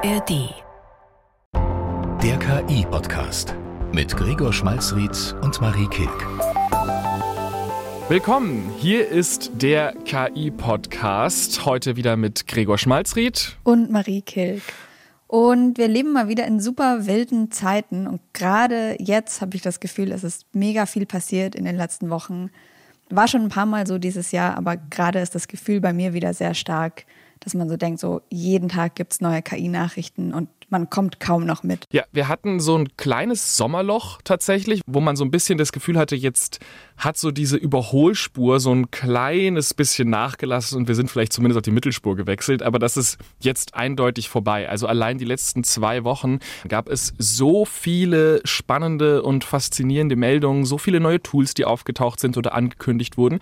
ARD. Der KI-Podcast mit Gregor Schmalzried und Marie Kilk. Willkommen, hier ist der KI-Podcast. Heute wieder mit Gregor Schmalzried und Marie Kilk. Und wir leben mal wieder in super wilden Zeiten. Und gerade jetzt habe ich das Gefühl, es ist mega viel passiert in den letzten Wochen. War schon ein paar Mal so dieses Jahr, aber gerade ist das Gefühl bei mir wieder sehr stark, dass man so denkt, so jeden Tag gibt es neue KI-Nachrichten und man kommt kaum noch mit. Ja, wir hatten so ein kleines Sommerloch tatsächlich, wo man so ein bisschen das Gefühl hatte, jetzt hat so diese Überholspur so ein kleines bisschen nachgelassen und wir sind vielleicht zumindest auf die Mittelspur gewechselt, aber das ist jetzt eindeutig vorbei. Also allein die letzten zwei Wochen gab es so viele spannende und faszinierende Meldungen, so viele neue Tools, die aufgetaucht sind oder angekündigt wurden.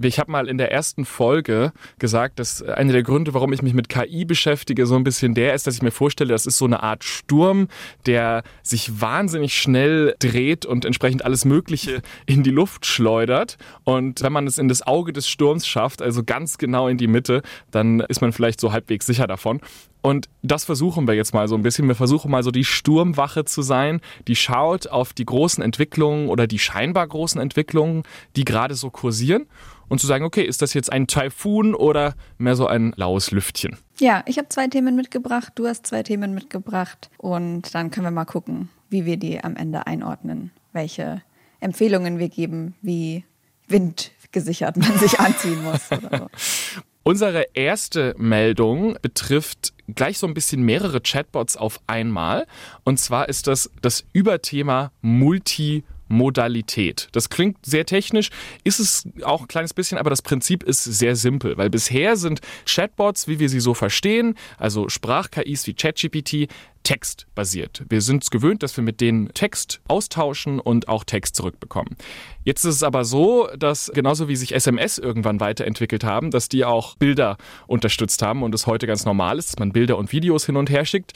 Ich habe mal in der ersten Folge gesagt, dass einer der Gründe, warum ich mich mit KI beschäftige, so ein bisschen der ist, dass ich mir vorstelle, das ist so eine Art Sturm, der sich wahnsinnig schnell dreht und entsprechend alles Mögliche in die Luft schleudert. Und wenn man es in das Auge des Sturms schafft, also ganz genau in die Mitte, dann ist man vielleicht so halbwegs sicher davon. Und das versuchen wir jetzt mal so ein bisschen. Wir versuchen mal so die Sturmwache zu sein, die schaut auf die großen Entwicklungen oder die scheinbar großen Entwicklungen, die gerade so kursieren und zu sagen, okay, ist das jetzt ein Taifun oder mehr so ein laues Lüftchen? Ja, ich habe zwei Themen mitgebracht, du hast zwei Themen mitgebracht und dann können wir mal gucken, wie wir die am Ende einordnen, welche Empfehlungen wir geben, wie windgesichert man sich anziehen muss. So. Unsere erste Meldung betrifft gleich so ein bisschen mehrere Chatbots auf einmal. Und zwar ist das das Überthema Multi Modalität. Das klingt sehr technisch, ist es auch ein kleines bisschen, aber das Prinzip ist sehr simpel, weil bisher sind Chatbots, wie wir sie so verstehen, also Sprach-KIs wie ChatGPT, textbasiert. Wir sind es gewöhnt, dass wir mit denen Text austauschen und auch Text zurückbekommen. Jetzt ist es aber so, dass genauso wie sich SMS irgendwann weiterentwickelt haben, dass die auch Bilder unterstützt haben und es heute ganz normal ist, dass man Bilder und Videos hin und her schickt.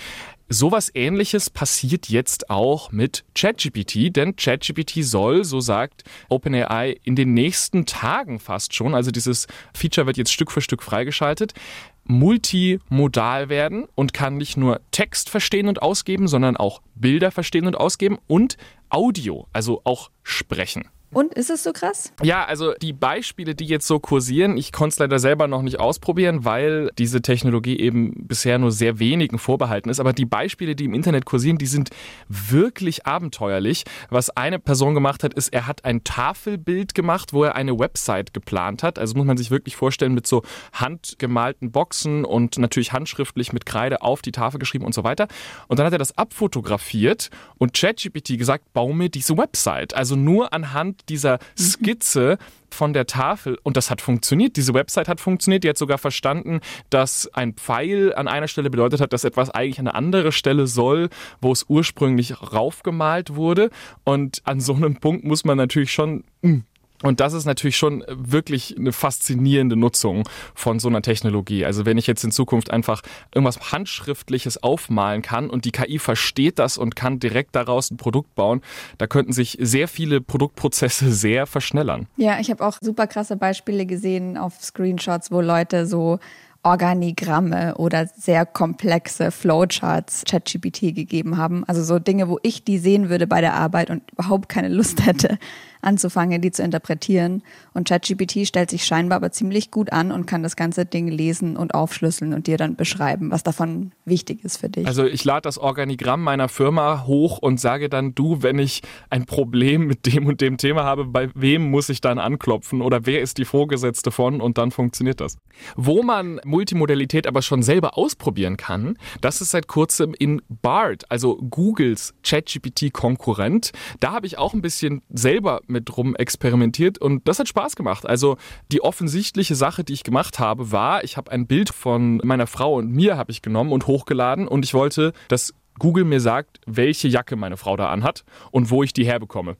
Sowas ähnliches passiert jetzt auch mit ChatGPT, denn ChatGPT soll, so sagt OpenAI, in den nächsten Tagen fast schon, also dieses Feature wird jetzt Stück für Stück freigeschaltet, multimodal werden und kann nicht nur Text verstehen und ausgeben, sondern auch Bilder verstehen und ausgeben und Audio, also auch sprechen. Und ist es so krass? Ja, also die Beispiele, die jetzt so kursieren, ich konnte es leider selber noch nicht ausprobieren, weil diese Technologie eben bisher nur sehr wenigen vorbehalten ist. Aber die Beispiele, die im Internet kursieren, die sind wirklich abenteuerlich. Was eine Person gemacht hat, ist, er hat ein Tafelbild gemacht, wo er eine Website geplant hat. Also muss man sich wirklich vorstellen, mit so handgemalten Boxen und natürlich handschriftlich mit Kreide auf die Tafel geschrieben und so weiter. Und dann hat er das abfotografiert und ChatGPT gesagt, baue mir diese Website. Also nur anhand dieser Skizze von der Tafel und das hat funktioniert. Diese Website hat funktioniert. Die hat sogar verstanden, dass ein Pfeil an einer Stelle bedeutet hat, dass etwas eigentlich an eine andere Stelle soll, wo es ursprünglich raufgemalt wurde. Und an so einem Punkt muss man natürlich schon hm, und das ist natürlich schon wirklich eine faszinierende Nutzung von so einer Technologie. Also wenn ich jetzt in Zukunft einfach irgendwas Handschriftliches aufmalen kann und die KI versteht das und kann direkt daraus ein Produkt bauen, da könnten sich sehr viele Produktprozesse sehr verschnellern. Ja, ich habe auch super krasse Beispiele gesehen auf Screenshots, wo Leute so Organigramme oder sehr komplexe Flowcharts ChatGPT gegeben haben. Also so Dinge, wo ich die sehen würde bei der Arbeit und überhaupt keine Lust hätte, anzufangen, die zu interpretieren. Und ChatGPT stellt sich scheinbar aber ziemlich gut an und kann das ganze Ding lesen und aufschlüsseln und dir dann beschreiben, was davon wichtig ist für dich. Also ich lade das Organigramm meiner Firma hoch und sage dann, du, wenn ich ein Problem mit dem und dem Thema habe, bei wem muss ich dann anklopfen oder wer ist die Vorgesetzte von und dann funktioniert das. Wo man Multimodalität aber schon selber ausprobieren kann, das ist seit kurzem in BART, also Googles ChatGPT-Konkurrent. Da habe ich auch ein bisschen selber mit rum experimentiert und das hat Spaß gemacht. Also die offensichtliche Sache, die ich gemacht habe, war, ich habe ein Bild von meiner Frau und mir habe ich genommen und hochgeladen und ich wollte das Google mir sagt, welche Jacke meine Frau da anhat und wo ich die herbekomme.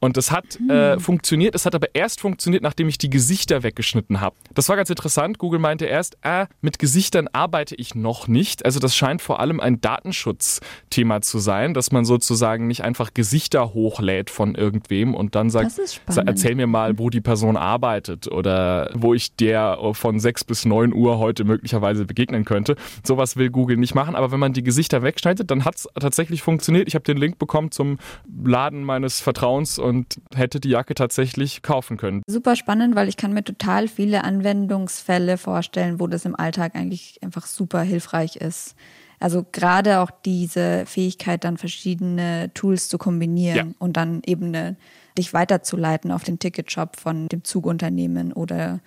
Und das hat hm. äh, funktioniert, es hat aber erst funktioniert, nachdem ich die Gesichter weggeschnitten habe. Das war ganz interessant. Google meinte erst, äh, mit Gesichtern arbeite ich noch nicht. Also das scheint vor allem ein Datenschutzthema zu sein, dass man sozusagen nicht einfach Gesichter hochlädt von irgendwem und dann sagt, erzähl mir mal, wo die Person arbeitet oder wo ich der von 6 bis 9 Uhr heute möglicherweise begegnen könnte. Sowas will Google nicht machen, aber wenn man die Gesichter wegschneidet, dann hat es tatsächlich funktioniert. Ich habe den Link bekommen zum Laden meines Vertrauens und hätte die Jacke tatsächlich kaufen können. Super spannend, weil ich kann mir total viele Anwendungsfälle vorstellen, wo das im Alltag eigentlich einfach super hilfreich ist. Also gerade auch diese Fähigkeit, dann verschiedene Tools zu kombinieren ja. und dann eben eine, dich weiterzuleiten auf den Ticketshop von dem Zugunternehmen oder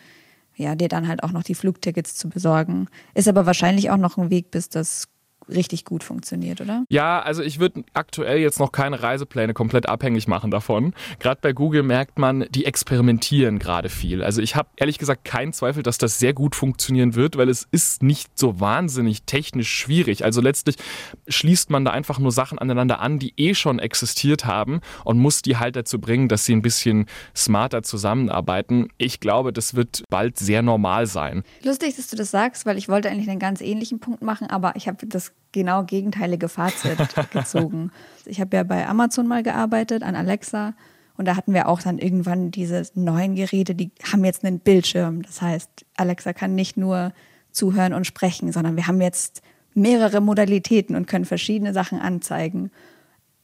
ja, dir dann halt auch noch die Flugtickets zu besorgen. Ist aber wahrscheinlich auch noch ein Weg, bis das richtig gut funktioniert, oder? Ja, also ich würde aktuell jetzt noch keine Reisepläne komplett abhängig machen davon. Gerade bei Google merkt man, die experimentieren gerade viel. Also ich habe ehrlich gesagt keinen Zweifel, dass das sehr gut funktionieren wird, weil es ist nicht so wahnsinnig technisch schwierig. Also letztlich schließt man da einfach nur Sachen aneinander an, die eh schon existiert haben und muss die halt dazu bringen, dass sie ein bisschen smarter zusammenarbeiten. Ich glaube, das wird bald sehr normal sein. Lustig, dass du das sagst, weil ich wollte eigentlich einen ganz ähnlichen Punkt machen, aber ich habe das genau gegenteilige Fazit gezogen. Ich habe ja bei Amazon mal gearbeitet an Alexa und da hatten wir auch dann irgendwann diese neuen Geräte, die haben jetzt einen Bildschirm. Das heißt, Alexa kann nicht nur zuhören und sprechen, sondern wir haben jetzt mehrere Modalitäten und können verschiedene Sachen anzeigen.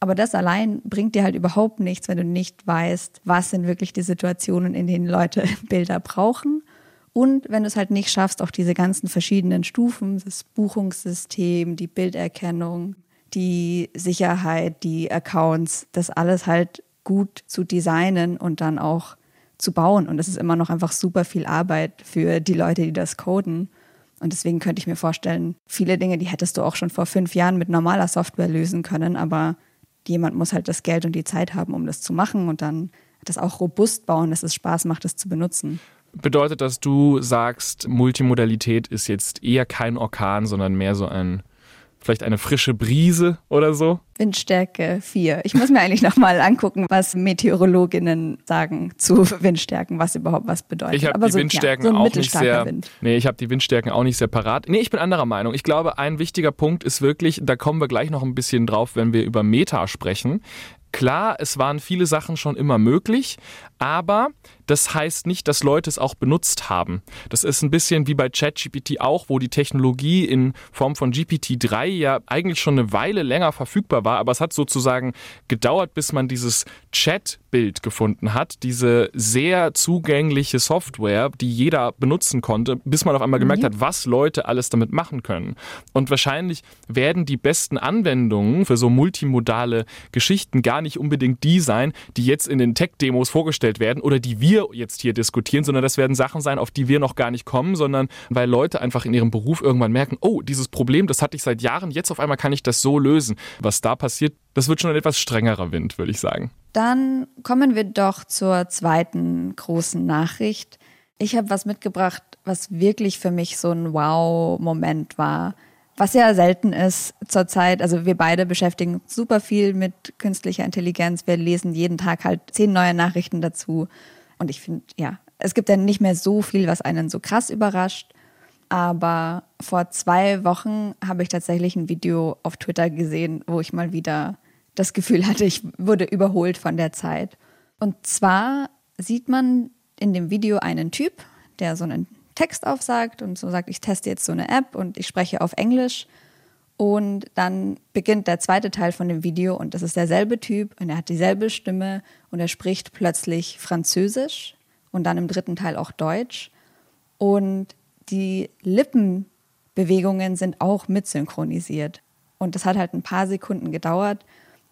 Aber das allein bringt dir halt überhaupt nichts, wenn du nicht weißt, was sind wirklich die Situationen, in denen Leute Bilder brauchen und wenn du es halt nicht schaffst, auch diese ganzen verschiedenen Stufen, das Buchungssystem, die Bilderkennung, die Sicherheit, die Accounts, das alles halt gut zu designen und dann auch zu bauen. Und das ist immer noch einfach super viel Arbeit für die Leute, die das coden. Und deswegen könnte ich mir vorstellen, viele Dinge, die hättest du auch schon vor fünf Jahren mit normaler Software lösen können, aber jemand muss halt das Geld und die Zeit haben, um das zu machen und dann das auch robust bauen, dass es Spaß macht, das zu benutzen. Bedeutet dass du sagst, Multimodalität ist jetzt eher kein Orkan, sondern mehr so ein vielleicht eine frische Brise oder so? Windstärke 4. Ich muss mir eigentlich nochmal angucken, was Meteorologinnen sagen zu Windstärken, was überhaupt was bedeutet. Ich habe die so, Windstärken ja, so auch nicht sehr. Wind. Nee, ich habe die Windstärken auch nicht sehr parat. Nee, ich bin anderer Meinung. Ich glaube, ein wichtiger Punkt ist wirklich, da kommen wir gleich noch ein bisschen drauf, wenn wir über Meta sprechen. Klar, es waren viele Sachen schon immer möglich, aber das heißt nicht, dass Leute es auch benutzt haben. Das ist ein bisschen wie bei ChatGPT auch, wo die Technologie in Form von GPT-3 ja eigentlich schon eine Weile länger verfügbar war, aber es hat sozusagen gedauert, bis man dieses Chat-Bild gefunden hat, diese sehr zugängliche Software, die jeder benutzen konnte, bis man auf einmal gemerkt mhm. hat, was Leute alles damit machen können. Und wahrscheinlich werden die besten Anwendungen für so multimodale Geschichten gar nicht unbedingt die sein, die jetzt in den Tech-Demos vorgestellt werden oder die wir jetzt hier diskutieren, sondern das werden Sachen sein, auf die wir noch gar nicht kommen, sondern weil Leute einfach in ihrem Beruf irgendwann merken, oh, dieses Problem, das hatte ich seit Jahren, jetzt auf einmal kann ich das so lösen. Was da passiert, das wird schon ein etwas strengerer Wind, würde ich sagen. Dann kommen wir doch zur zweiten großen Nachricht. Ich habe was mitgebracht, was wirklich für mich so ein Wow-Moment war. Was ja selten ist zurzeit. Also wir beide beschäftigen super viel mit künstlicher Intelligenz. Wir lesen jeden Tag halt zehn neue Nachrichten dazu. Und ich finde, ja, es gibt ja nicht mehr so viel, was einen so krass überrascht. Aber vor zwei Wochen habe ich tatsächlich ein Video auf Twitter gesehen, wo ich mal wieder das Gefühl hatte, ich wurde überholt von der Zeit. Und zwar sieht man in dem Video einen Typ, der so einen Text aufsagt und so sagt, ich teste jetzt so eine App und ich spreche auf Englisch. Und dann beginnt der zweite Teil von dem Video und das ist derselbe Typ und er hat dieselbe Stimme und er spricht plötzlich Französisch und dann im dritten Teil auch Deutsch. Und die Lippenbewegungen sind auch mitsynchronisiert. Und das hat halt ein paar Sekunden gedauert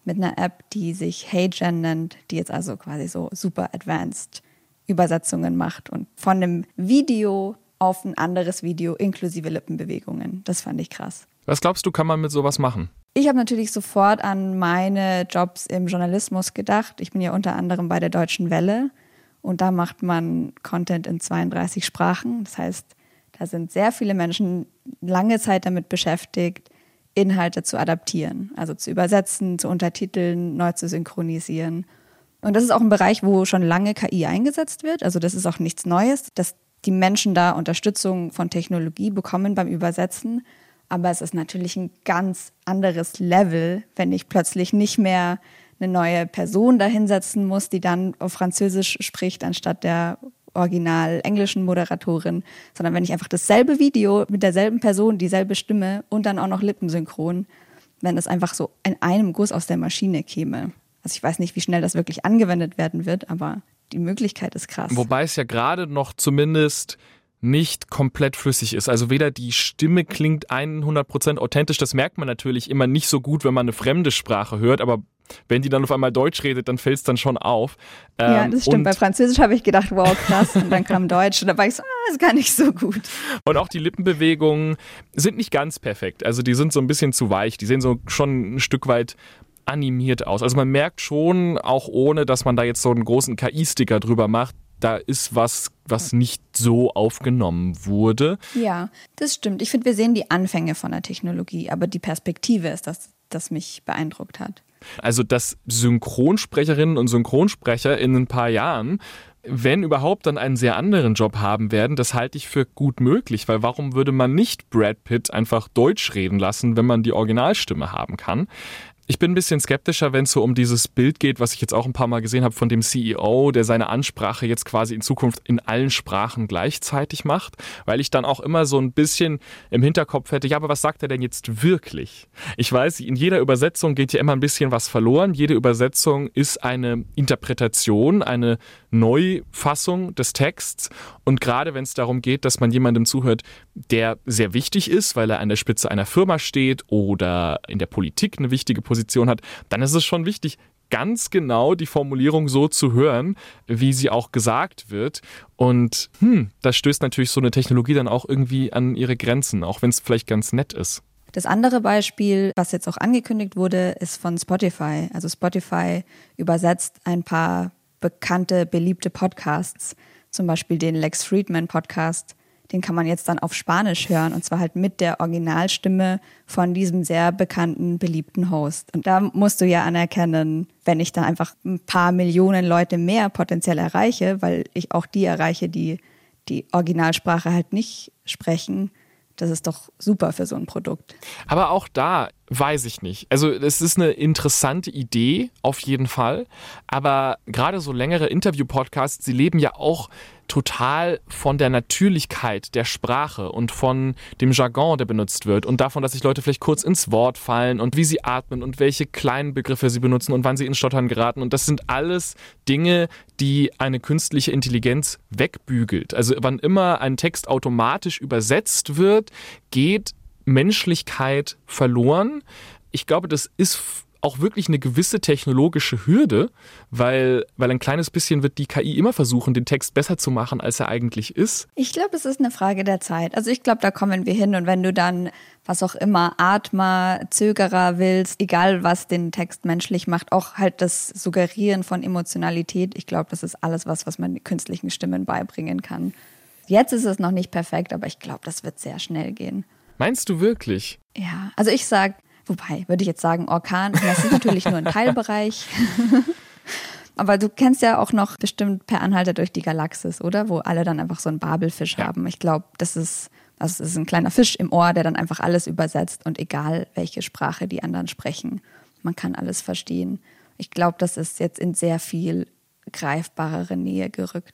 mit einer App, die sich HeyGen nennt, die jetzt also quasi so super advanced Übersetzungen macht und von einem Video auf ein anderes Video inklusive Lippenbewegungen. Das fand ich krass. Was glaubst du, kann man mit sowas machen? Ich habe natürlich sofort an meine Jobs im Journalismus gedacht. Ich bin ja unter anderem bei der Deutschen Welle und da macht man Content in 32 Sprachen. Das heißt, da sind sehr viele Menschen lange Zeit damit beschäftigt, Inhalte zu adaptieren, also zu übersetzen, zu untertiteln, neu zu synchronisieren. Und das ist auch ein Bereich, wo schon lange KI eingesetzt wird. Also das ist auch nichts Neues, dass die Menschen da Unterstützung von Technologie bekommen beim Übersetzen. Aber es ist natürlich ein ganz anderes Level, wenn ich plötzlich nicht mehr eine neue Person dahinsetzen muss, die dann auf Französisch spricht, anstatt der original englischen Moderatorin, sondern wenn ich einfach dasselbe Video mit derselben Person, dieselbe Stimme und dann auch noch lippensynchron, wenn es einfach so in einem Guss aus der Maschine käme. Also ich weiß nicht, wie schnell das wirklich angewendet werden wird, aber die Möglichkeit ist krass. Wobei es ja gerade noch zumindest nicht komplett flüssig ist. Also weder die Stimme klingt 100% authentisch, das merkt man natürlich immer nicht so gut, wenn man eine fremde Sprache hört, aber wenn die dann auf einmal Deutsch redet, dann fällt es dann schon auf. ja, ähm, das stimmt. Bei Französisch habe ich gedacht, wow, krass. Und dann kam Deutsch und da war ich so, ah, das ist gar nicht so gut. Und auch die Lippenbewegungen sind nicht ganz perfekt. Also die sind so ein bisschen zu weich. Die sehen so schon ein Stück weit animiert aus. Also man merkt schon, auch ohne, dass man da jetzt so einen großen KI-Sticker drüber macht, da ist was, was nicht so aufgenommen wurde. Ja, das stimmt. Ich finde, wir sehen die Anfänge von der Technologie, aber die Perspektive ist das, das mich beeindruckt hat. Also, dass Synchronsprecherinnen und Synchronsprecher in ein paar Jahren wenn überhaupt, dann einen sehr anderen Job haben werden, das halte ich für gut möglich, weil warum würde man nicht Brad Pitt einfach Deutsch reden lassen, wenn man die Originalstimme haben kann? Ich bin ein bisschen skeptischer, wenn es so um dieses Bild geht, was ich jetzt auch ein paar Mal gesehen habe von dem CEO, der seine Ansprache jetzt quasi in Zukunft in allen Sprachen gleichzeitig macht, weil ich dann auch immer so ein bisschen im Hinterkopf hätte, ja, aber was sagt er denn jetzt wirklich? Ich weiß, in jeder Übersetzung geht ja immer ein bisschen was verloren. Jede Übersetzung ist eine Interpretation, eine Neufassung des Texts. Und gerade wenn es darum geht, dass man jemandem zuhört, der sehr wichtig ist, weil er an der Spitze einer Firma steht oder in der Politik eine wichtige Position hat, dann ist es schon wichtig, ganz genau die Formulierung so zu hören, wie sie auch gesagt wird. Und hm, da stößt natürlich so eine Technologie dann auch irgendwie an ihre Grenzen, auch wenn es vielleicht ganz nett ist. Das andere Beispiel, was jetzt auch angekündigt wurde, ist von Spotify. Also Spotify übersetzt ein paar bekannte, beliebte Podcasts, zum Beispiel den Lex Friedman Podcast den kann man jetzt dann auf Spanisch hören und zwar halt mit der Originalstimme von diesem sehr bekannten, beliebten Host. Und da musst du ja anerkennen, wenn ich da einfach ein paar Millionen Leute mehr potenziell erreiche, weil ich auch die erreiche, die die Originalsprache halt nicht sprechen, das ist doch super für so ein Produkt. Aber auch da weiß ich nicht. Also es ist eine interessante Idee auf jeden Fall. Aber gerade so längere Interview-Podcasts, sie leben ja auch total von der Natürlichkeit der Sprache und von dem Jargon, der benutzt wird und davon, dass sich Leute vielleicht kurz ins Wort fallen und wie sie atmen und welche kleinen Begriffe sie benutzen und wann sie ins Stottern geraten. Und das sind alles Dinge, die eine künstliche Intelligenz wegbügelt. Also wann immer ein Text automatisch übersetzt wird, geht Menschlichkeit verloren. Ich glaube, das ist auch wirklich eine gewisse technologische Hürde, weil, weil ein kleines bisschen wird die KI immer versuchen, den Text besser zu machen, als er eigentlich ist. Ich glaube, es ist eine Frage der Zeit. Also ich glaube, da kommen wir hin und wenn du dann was auch immer, Atmer, Zögerer willst, egal was den Text menschlich macht, auch halt das Suggerieren von Emotionalität, ich glaube, das ist alles was, was man künstlichen Stimmen beibringen kann. Jetzt ist es noch nicht perfekt, aber ich glaube, das wird sehr schnell gehen. Meinst du wirklich? Ja, also ich sage, Wobei, würde ich jetzt sagen, Orkan, das ist natürlich nur ein Teilbereich. Aber du kennst ja auch noch bestimmt per Anhalter durch die Galaxis, oder? Wo alle dann einfach so einen Babelfisch ja. haben. Ich glaube, das ist, das ist ein kleiner Fisch im Ohr, der dann einfach alles übersetzt und egal welche Sprache die anderen sprechen, man kann alles verstehen. Ich glaube, das ist jetzt in sehr viel greifbarere Nähe gerückt.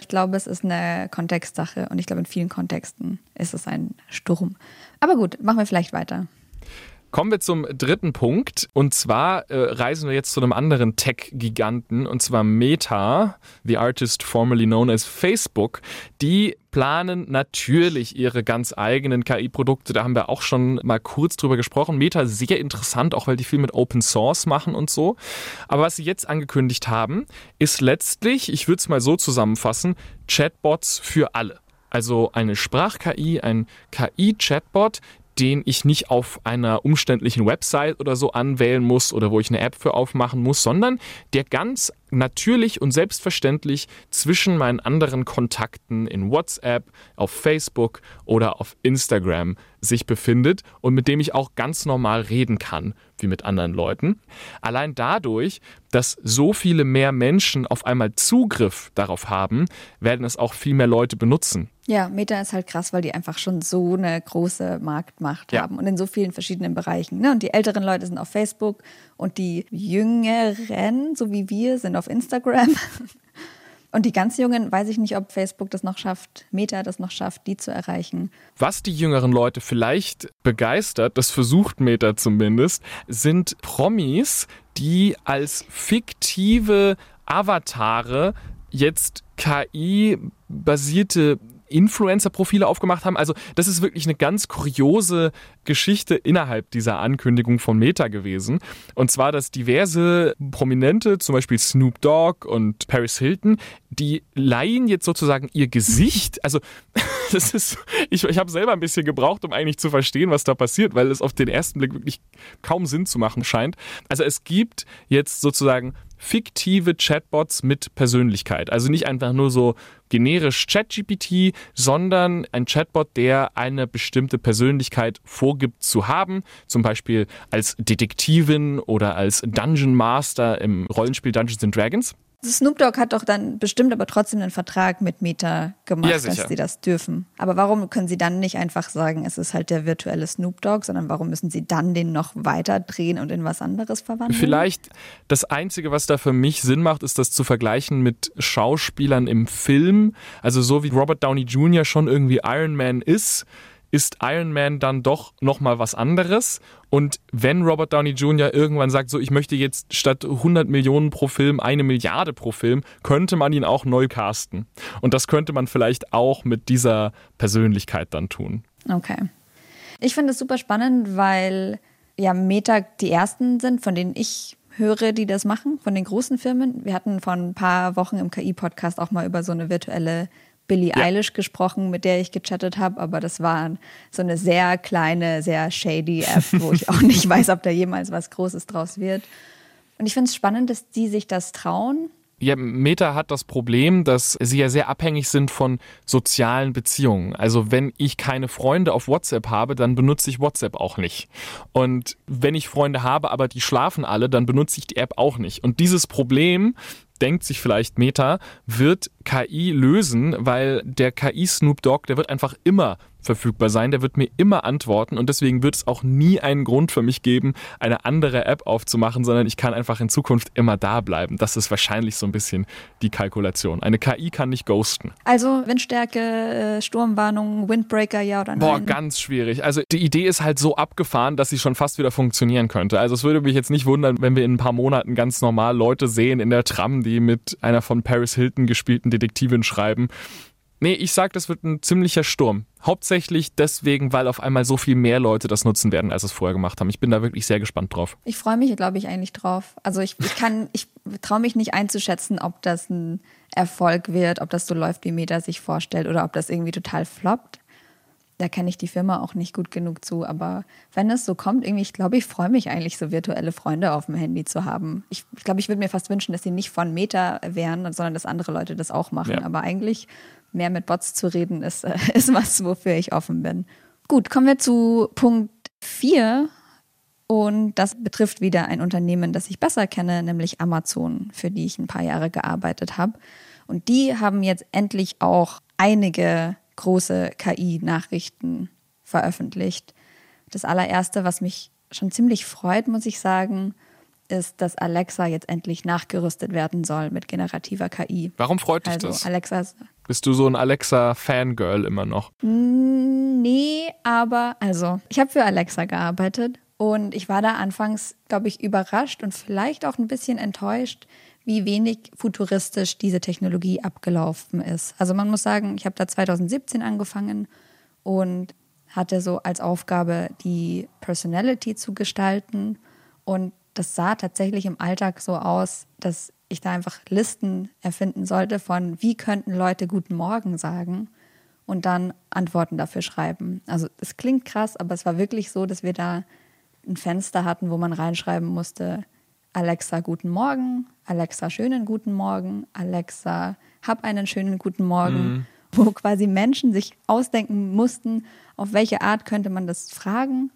Ich glaube, es ist eine Kontextsache und ich glaube, in vielen Kontexten ist es ein Sturm. Aber gut, machen wir vielleicht weiter. Kommen wir zum dritten Punkt. Und zwar äh, reisen wir jetzt zu einem anderen Tech-Giganten, und zwar Meta, the artist formerly known as Facebook. Die planen natürlich ihre ganz eigenen KI-Produkte. Da haben wir auch schon mal kurz drüber gesprochen. Meta sehr interessant, auch weil die viel mit Open Source machen und so. Aber was sie jetzt angekündigt haben, ist letztlich, ich würde es mal so zusammenfassen, Chatbots für alle. Also eine Sprach-KI, ein KI-Chatbot, den ich nicht auf einer umständlichen Website oder so anwählen muss oder wo ich eine App für aufmachen muss, sondern der ganz natürlich und selbstverständlich zwischen meinen anderen Kontakten in WhatsApp, auf Facebook oder auf Instagram sich befindet und mit dem ich auch ganz normal reden kann, wie mit anderen Leuten. Allein dadurch, dass so viele mehr Menschen auf einmal Zugriff darauf haben, werden es auch viel mehr Leute benutzen. Ja, Meta ist halt krass, weil die einfach schon so eine große Marktmacht ja. haben und in so vielen verschiedenen Bereichen. Ne? Und die älteren Leute sind auf Facebook und die jüngeren, so wie wir, sind auf Instagram. Und die ganz Jungen, weiß ich nicht, ob Facebook das noch schafft, Meta das noch schafft, die zu erreichen. Was die jüngeren Leute vielleicht begeistert, das versucht Meta zumindest, sind Promis, die als fiktive Avatare jetzt KI-basierte Influencer-Profile aufgemacht haben. Also das ist wirklich eine ganz kuriose Geschichte innerhalb dieser Ankündigung von Meta gewesen. Und zwar, dass diverse Prominente, zum Beispiel Snoop Dogg und Paris Hilton, die leihen jetzt sozusagen ihr Gesicht. Also das ist, ich, ich habe selber ein bisschen gebraucht, um eigentlich zu verstehen, was da passiert, weil es auf den ersten Blick wirklich kaum Sinn zu machen scheint. Also es gibt jetzt sozusagen fiktive Chatbots mit Persönlichkeit. Also nicht einfach nur so generisch ChatGPT, sondern ein Chatbot, der eine bestimmte Persönlichkeit vorgibt zu haben, zum Beispiel als Detektivin oder als Dungeon Master im Rollenspiel Dungeons and Dragons. Snoop Dogg hat doch dann bestimmt aber trotzdem einen Vertrag mit Meta gemacht, ja, dass sie das dürfen. Aber warum können sie dann nicht einfach sagen, es ist halt der virtuelle Snoop Dogg, sondern warum müssen sie dann den noch weiter drehen und in was anderes verwandeln? Vielleicht das Einzige, was da für mich Sinn macht, ist das zu vergleichen mit Schauspielern im Film. Also so wie Robert Downey Jr. schon irgendwie Iron Man ist, ist Iron Man dann doch nochmal was anderes. Und wenn Robert Downey Jr. irgendwann sagt, so ich möchte jetzt statt 100 Millionen pro Film eine Milliarde pro Film, könnte man ihn auch neu casten. Und das könnte man vielleicht auch mit dieser Persönlichkeit dann tun. Okay. Ich finde es super spannend, weil ja Meta die ersten sind, von denen ich höre, die das machen, von den großen Firmen. Wir hatten vor ein paar Wochen im KI-Podcast auch mal über so eine virtuelle Billie ja. Eilish gesprochen, mit der ich gechattet habe, aber das war so eine sehr kleine, sehr shady App, wo ich auch nicht weiß, ob da jemals was Großes draus wird. Und ich finde es spannend, dass die sich das trauen. Ja, Meta hat das Problem, dass sie ja sehr abhängig sind von sozialen Beziehungen. Also wenn ich keine Freunde auf WhatsApp habe, dann benutze ich WhatsApp auch nicht. Und wenn ich Freunde habe, aber die schlafen alle, dann benutze ich die App auch nicht. Und dieses Problem denkt sich vielleicht Meta, wird KI lösen, weil der KI Snoop Dogg, der wird einfach immer verfügbar sein, der wird mir immer antworten und deswegen wird es auch nie einen Grund für mich geben, eine andere App aufzumachen, sondern ich kann einfach in Zukunft immer da bleiben. Das ist wahrscheinlich so ein bisschen die Kalkulation. Eine KI kann nicht ghosten. Also Windstärke, äh, Sturmwarnung, Windbreaker, ja oder nein? Boah, ganz schwierig. Also die Idee ist halt so abgefahren, dass sie schon fast wieder funktionieren könnte. Also es würde mich jetzt nicht wundern, wenn wir in ein paar Monaten ganz normal Leute sehen in der Tram, die mit einer von Paris Hilton gespielten Detektivin schreiben Nee, ich sag, das wird ein ziemlicher Sturm. Hauptsächlich deswegen, weil auf einmal so viel mehr Leute das nutzen werden, als es vorher gemacht haben. Ich bin da wirklich sehr gespannt drauf. Ich freue mich, glaube ich, eigentlich drauf. Also ich, ich kann, ich traue mich nicht einzuschätzen, ob das ein Erfolg wird, ob das so läuft, wie Meta sich vorstellt, oder ob das irgendwie total floppt. Da kenne ich die Firma auch nicht gut genug zu. Aber wenn es so kommt, irgendwie, ich glaube, ich freue mich eigentlich, so virtuelle Freunde auf dem Handy zu haben. Ich, ich glaube, ich würde mir fast wünschen, dass sie nicht von Meta wären, sondern dass andere Leute das auch machen. Ja. Aber eigentlich mehr mit Bots zu reden, ist, äh, ist was, wofür ich offen bin. Gut, kommen wir zu Punkt 4. Und das betrifft wieder ein Unternehmen, das ich besser kenne, nämlich Amazon, für die ich ein paar Jahre gearbeitet habe. Und die haben jetzt endlich auch einige große KI-Nachrichten veröffentlicht. Das allererste, was mich schon ziemlich freut, muss ich sagen, ist, dass Alexa jetzt endlich nachgerüstet werden soll mit generativer KI. Warum freut dich also, das? Alexa bist du so ein Alexa-Fangirl immer noch? Nee, aber also, ich habe für Alexa gearbeitet und ich war da anfangs, glaube ich, überrascht und vielleicht auch ein bisschen enttäuscht, wie wenig futuristisch diese Technologie abgelaufen ist. Also man muss sagen, ich habe da 2017 angefangen und hatte so als Aufgabe, die Personality zu gestalten. Und das sah tatsächlich im Alltag so aus, dass ich da einfach Listen erfinden sollte von, wie könnten Leute Guten Morgen sagen und dann Antworten dafür schreiben. Also es klingt krass, aber es war wirklich so, dass wir da ein Fenster hatten, wo man reinschreiben musste, Alexa, guten Morgen, Alexa, schönen guten Morgen, Alexa, hab einen schönen guten Morgen, mhm. wo quasi Menschen sich ausdenken mussten, auf welche Art könnte man das fragen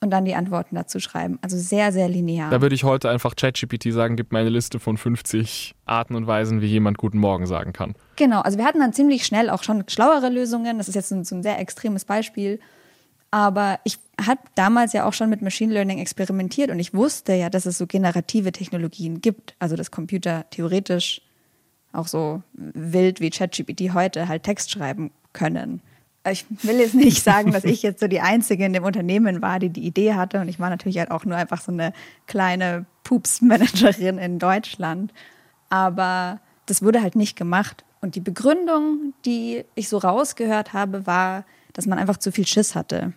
und dann die Antworten dazu schreiben. Also sehr, sehr linear. Da würde ich heute einfach ChatGPT sagen, gib mir eine Liste von 50 Arten und Weisen, wie jemand guten Morgen sagen kann. Genau, also wir hatten dann ziemlich schnell auch schon schlauere Lösungen. Das ist jetzt ein, so ein sehr extremes Beispiel. Aber ich habe damals ja auch schon mit Machine Learning experimentiert und ich wusste ja, dass es so generative Technologien gibt. Also dass Computer theoretisch auch so wild wie ChatGPT heute halt Text schreiben können ich will jetzt nicht sagen, dass ich jetzt so die Einzige in dem Unternehmen war, die die Idee hatte. Und ich war natürlich halt auch nur einfach so eine kleine Pups-Managerin in Deutschland. Aber das wurde halt nicht gemacht. Und die Begründung, die ich so rausgehört habe, war, dass man einfach zu viel Schiss hatte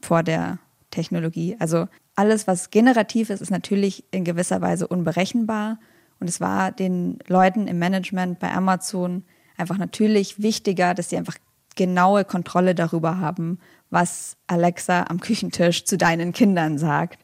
vor der Technologie. Also alles, was generativ ist, ist natürlich in gewisser Weise unberechenbar. Und es war den Leuten im Management bei Amazon einfach natürlich wichtiger, dass sie einfach genaue Kontrolle darüber haben, was Alexa am Küchentisch zu deinen Kindern sagt.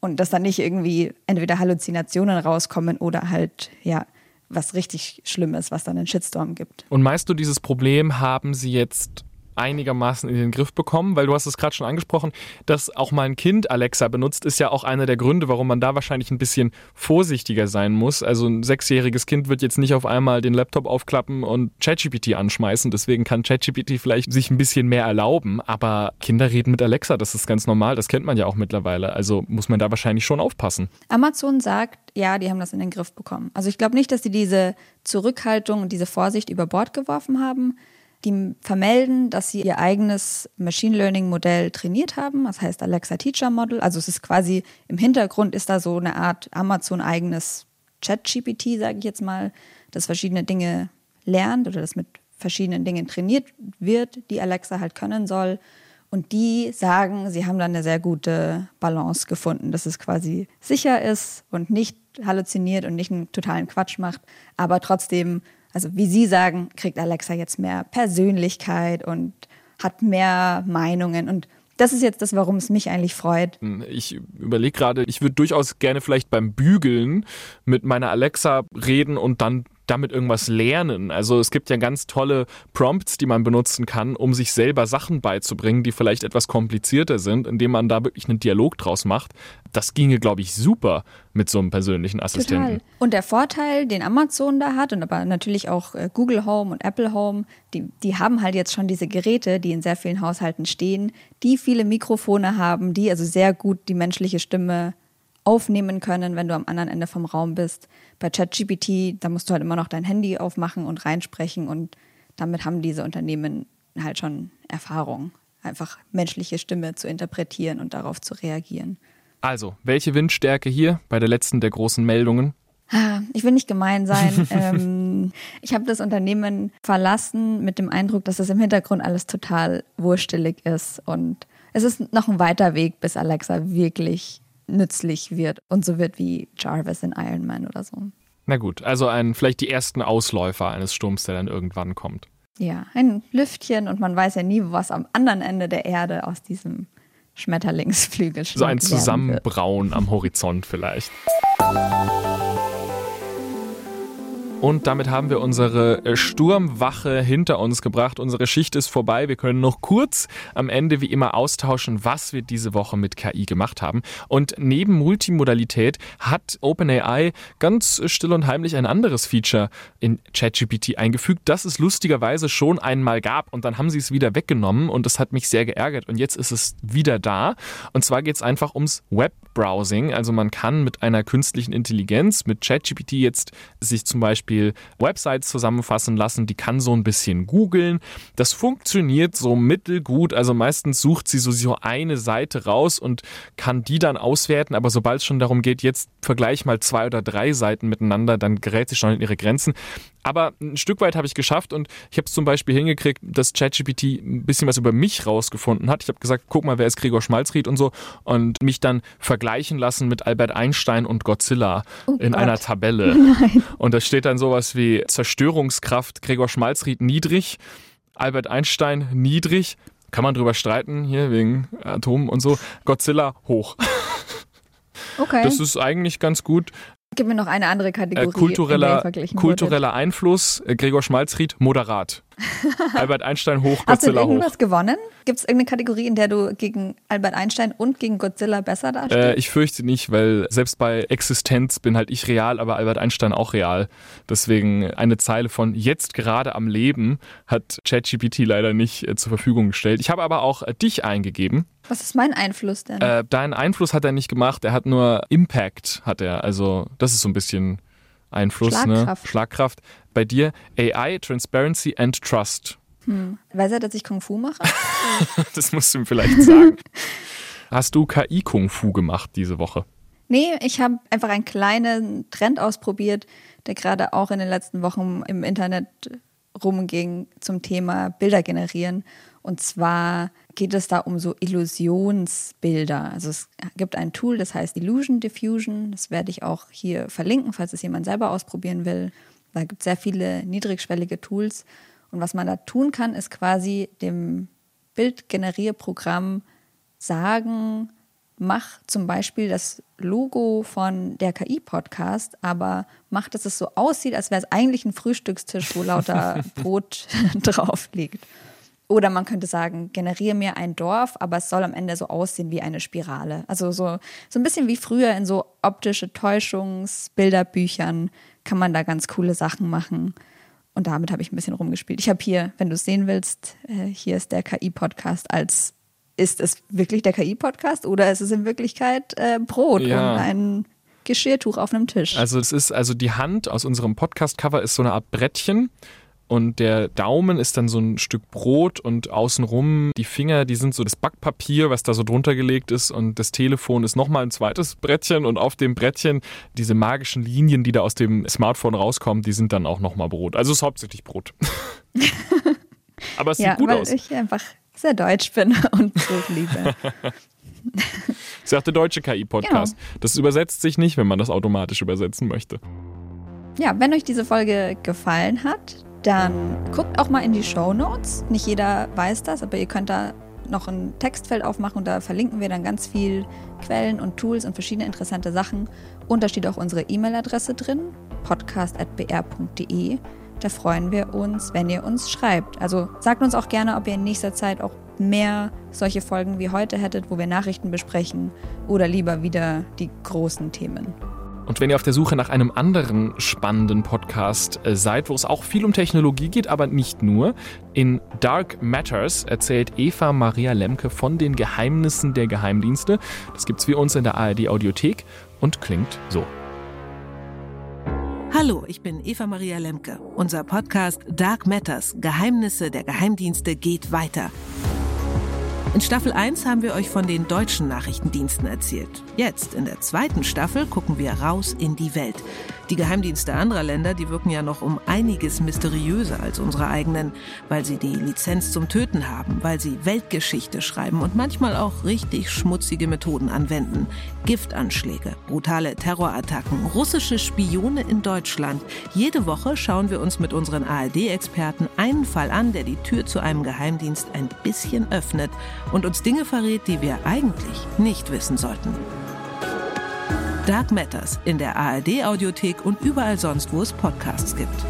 Und dass da nicht irgendwie entweder Halluzinationen rauskommen oder halt, ja, was richtig Schlimmes, was dann einen Shitstorm gibt. Und meinst du, dieses Problem haben sie jetzt einigermaßen in den Griff bekommen, weil du hast es gerade schon angesprochen, dass auch mal ein Kind Alexa benutzt, ist ja auch einer der Gründe, warum man da wahrscheinlich ein bisschen vorsichtiger sein muss. Also ein sechsjähriges Kind wird jetzt nicht auf einmal den Laptop aufklappen und ChatGPT anschmeißen, deswegen kann ChatGPT vielleicht sich ein bisschen mehr erlauben, aber Kinder reden mit Alexa, das ist ganz normal, das kennt man ja auch mittlerweile, also muss man da wahrscheinlich schon aufpassen. Amazon sagt, ja, die haben das in den Griff bekommen. Also ich glaube nicht, dass sie diese Zurückhaltung und diese Vorsicht über Bord geworfen haben. Die vermelden, dass sie ihr eigenes Machine Learning Modell trainiert haben, das heißt Alexa Teacher Model. Also es ist quasi im Hintergrund ist da so eine Art Amazon eigenes Chat-GPT, sage ich jetzt mal, das verschiedene Dinge lernt oder das mit verschiedenen Dingen trainiert wird, die Alexa halt können soll. Und die sagen, sie haben da eine sehr gute Balance gefunden, dass es quasi sicher ist und nicht halluziniert und nicht einen totalen Quatsch macht, aber trotzdem also wie Sie sagen, kriegt Alexa jetzt mehr Persönlichkeit und hat mehr Meinungen und das ist jetzt das, warum es mich eigentlich freut. Ich überlege gerade, ich würde durchaus gerne vielleicht beim Bügeln mit meiner Alexa reden und dann damit irgendwas lernen. Also es gibt ja ganz tolle Prompts, die man benutzen kann, um sich selber Sachen beizubringen, die vielleicht etwas komplizierter sind, indem man da wirklich einen Dialog draus macht. Das ginge, glaube ich, super mit so einem persönlichen Assistenten. Total. Und der Vorteil, den Amazon da hat und aber natürlich auch äh, Google Home und Apple Home, die, die haben halt jetzt schon diese Geräte, die in sehr vielen Haushalten stehen, die viele Mikrofone haben, die also sehr gut die menschliche Stimme aufnehmen können, wenn du am anderen Ende vom Raum bist. Bei ChatGPT, da musst du halt immer noch dein Handy aufmachen und reinsprechen und damit haben diese Unternehmen halt schon Erfahrung, einfach menschliche Stimme zu interpretieren und darauf zu reagieren. Also, welche Windstärke hier bei der letzten der großen Meldungen? Ich will nicht gemein sein. ähm, ich habe das Unternehmen verlassen mit dem Eindruck, dass es im Hintergrund alles total wurstelig ist und es ist noch ein weiter Weg, bis Alexa wirklich nützlich wird und so wird wie Jarvis in Iron Man oder so. Na gut, also ein, vielleicht die ersten Ausläufer eines Sturms, der dann irgendwann kommt. Ja, ein Lüftchen und man weiß ja nie, was am anderen Ende der Erde aus diesem Schmetterlingsflügel So ein Zusammenbrauen am Horizont vielleicht. Und damit haben wir unsere äh, Sturmwache hinter uns gebracht. Unsere Schicht ist vorbei. Wir können noch kurz am Ende wie immer austauschen, was wir diese Woche mit KI gemacht haben. Und neben Multimodalität hat OpenAI ganz still und heimlich ein anderes Feature in ChatGPT eingefügt, das es lustigerweise schon einmal gab. Und dann haben sie es wieder weggenommen und das hat mich sehr geärgert. Und jetzt ist es wieder da. Und zwar geht es einfach ums Webbrowsing. Also man kann mit einer künstlichen Intelligenz, mit ChatGPT jetzt sich zum Beispiel Beispiel Websites zusammenfassen lassen. Die kann so ein bisschen googeln. Das funktioniert so mittelgut. Also meistens sucht sie so eine Seite raus und kann die dann auswerten. Aber sobald es schon darum geht, jetzt vergleich mal zwei oder drei Seiten miteinander, dann gerät sie schon in ihre Grenzen. Aber ein Stück weit habe ich geschafft und ich habe es zum Beispiel hingekriegt, dass ChatGPT ein bisschen was über mich rausgefunden hat. Ich habe gesagt, guck mal, wer ist Gregor Schmalzried und so und mich dann vergleichen lassen mit Albert Einstein und Godzilla oh in Gott. einer Tabelle. Nein. Und da steht dann sowas wie Zerstörungskraft Gregor Schmalzried niedrig, Albert Einstein niedrig. Kann man drüber streiten, hier wegen Atomen und so. Godzilla hoch. Okay. Das ist eigentlich ganz gut. Gib mir noch eine andere Kategorie. Äh, kultureller kultureller Einfluss, äh, Gregor Schmalzried, moderat. Albert Einstein hoch, Hast du Godzilla irgendwas hoch. gewonnen? Gibt es irgendeine Kategorie, in der du gegen Albert Einstein und gegen Godzilla besser Äh, dastehst? ich fürchte nicht, weil selbst bei Existenz bin halt ich real, aber Albert Einstein auch real. Deswegen eine Zeile von jetzt gerade am Leben hat ChatGPT leider nicht äh, zur Verfügung gestellt. Ich habe aber auch äh, dich eingegeben. Was ist mein Einfluss denn? Äh, deinen Einfluss hat er nicht gemacht, er hat nur Impact, hat er. Also das ist so ein bisschen Einfluss, Schlagkraft. ne? Schlagkraft. Bei dir AI, Transparency and Trust. Weiß er, dass ich Kung Fu mache? Das musst du ihm vielleicht sagen. Hast du KI-Kung-Fu gemacht diese Woche? Nee, ich habe einfach einen kleinen Trend ausprobiert, der gerade auch in den letzten Wochen im Internet rumging zum Thema Bilder generieren. Und zwar geht es da um so Illusionsbilder. Also es gibt ein Tool, das heißt Illusion Diffusion. Das werde ich auch hier verlinken, falls es jemand selber ausprobieren will. Da gibt es sehr viele niedrigschwellige Tools. Und was man da tun kann, ist quasi dem Bildgenerierprogramm sagen, mach zum Beispiel das Logo von der KI-Podcast, aber mach, dass es so aussieht, als wäre es eigentlich ein Frühstückstisch, wo lauter Brot drauf liegt. Oder man könnte sagen, generiere mir ein Dorf, aber es soll am Ende so aussehen wie eine Spirale. Also so, so ein bisschen wie früher in so optische Täuschungsbilderbüchern kann man da ganz coole Sachen machen. Und damit habe ich ein bisschen rumgespielt. Ich habe hier, wenn du es sehen willst, äh, hier ist der KI-Podcast als ist es wirklich der KI-Podcast oder ist es in Wirklichkeit äh, Brot Ja. und ein Geschirrtuch auf einem Tisch? Also es ist, also die Hand aus unserem Podcast-Cover ist so eine Art Brettchen und der Daumen ist dann so ein Stück Brot und außenrum die Finger, die sind so das Backpapier, was da so drunter gelegt ist und das Telefon ist nochmal ein zweites Brettchen und auf dem Brettchen diese magischen Linien, die da aus dem Smartphone rauskommen, die sind dann auch nochmal Brot. Also es ist hauptsächlich Brot. Aber es ja, sieht gut weil aus. ich einfach sehr deutsch bin und Brot liebe. Das ist auch der deutsche KI-Podcast. Genau. Das übersetzt sich nicht, wenn man das automatisch übersetzen möchte. Ja, wenn euch diese Folge gefallen hat, dann guckt auch mal in die Show Notes. Nicht jeder weiß das, aber ihr könnt da noch ein Textfeld aufmachen und da verlinken wir dann ganz viel Quellen und Tools und verschiedene interessante Sachen. Und da steht auch unsere E-Mail-Adresse drin, podcast.br.de. Da freuen wir uns, wenn ihr uns schreibt. Also sagt uns auch gerne, ob ihr in nächster Zeit auch mehr solche Folgen wie heute hättet, wo wir Nachrichten besprechen oder lieber wieder die großen Themen. Und wenn ihr auf der Suche nach einem anderen spannenden Podcast äh, seid, wo es auch viel um Technologie geht, aber nicht nur, in Dark Matters erzählt Eva Maria Lemke von den Geheimnissen der Geheimdienste. Das gibt's wie uns in der ARD Audiothek und klingt so. Hallo, ich bin Eva Maria Lemke. Unser Podcast Dark Matters Geheimnisse der Geheimdienste geht weiter. In Staffel 1 haben wir euch von den deutschen Nachrichtendiensten erzählt. Jetzt, in der zweiten Staffel, gucken wir raus in die Welt. Die Geheimdienste anderer Länder, die wirken ja noch um einiges mysteriöser als unsere eigenen, weil sie die Lizenz zum Töten haben, weil sie Weltgeschichte schreiben und manchmal auch richtig schmutzige Methoden anwenden. Giftanschläge, brutale Terrorattacken, russische Spione in Deutschland. Jede Woche schauen wir uns mit unseren ARD-Experten einen Fall an, der die Tür zu einem Geheimdienst ein bisschen öffnet und uns Dinge verrät, die wir eigentlich nicht wissen sollten. Dark Matters in der ARD-Audiothek und überall sonst, wo es Podcasts gibt.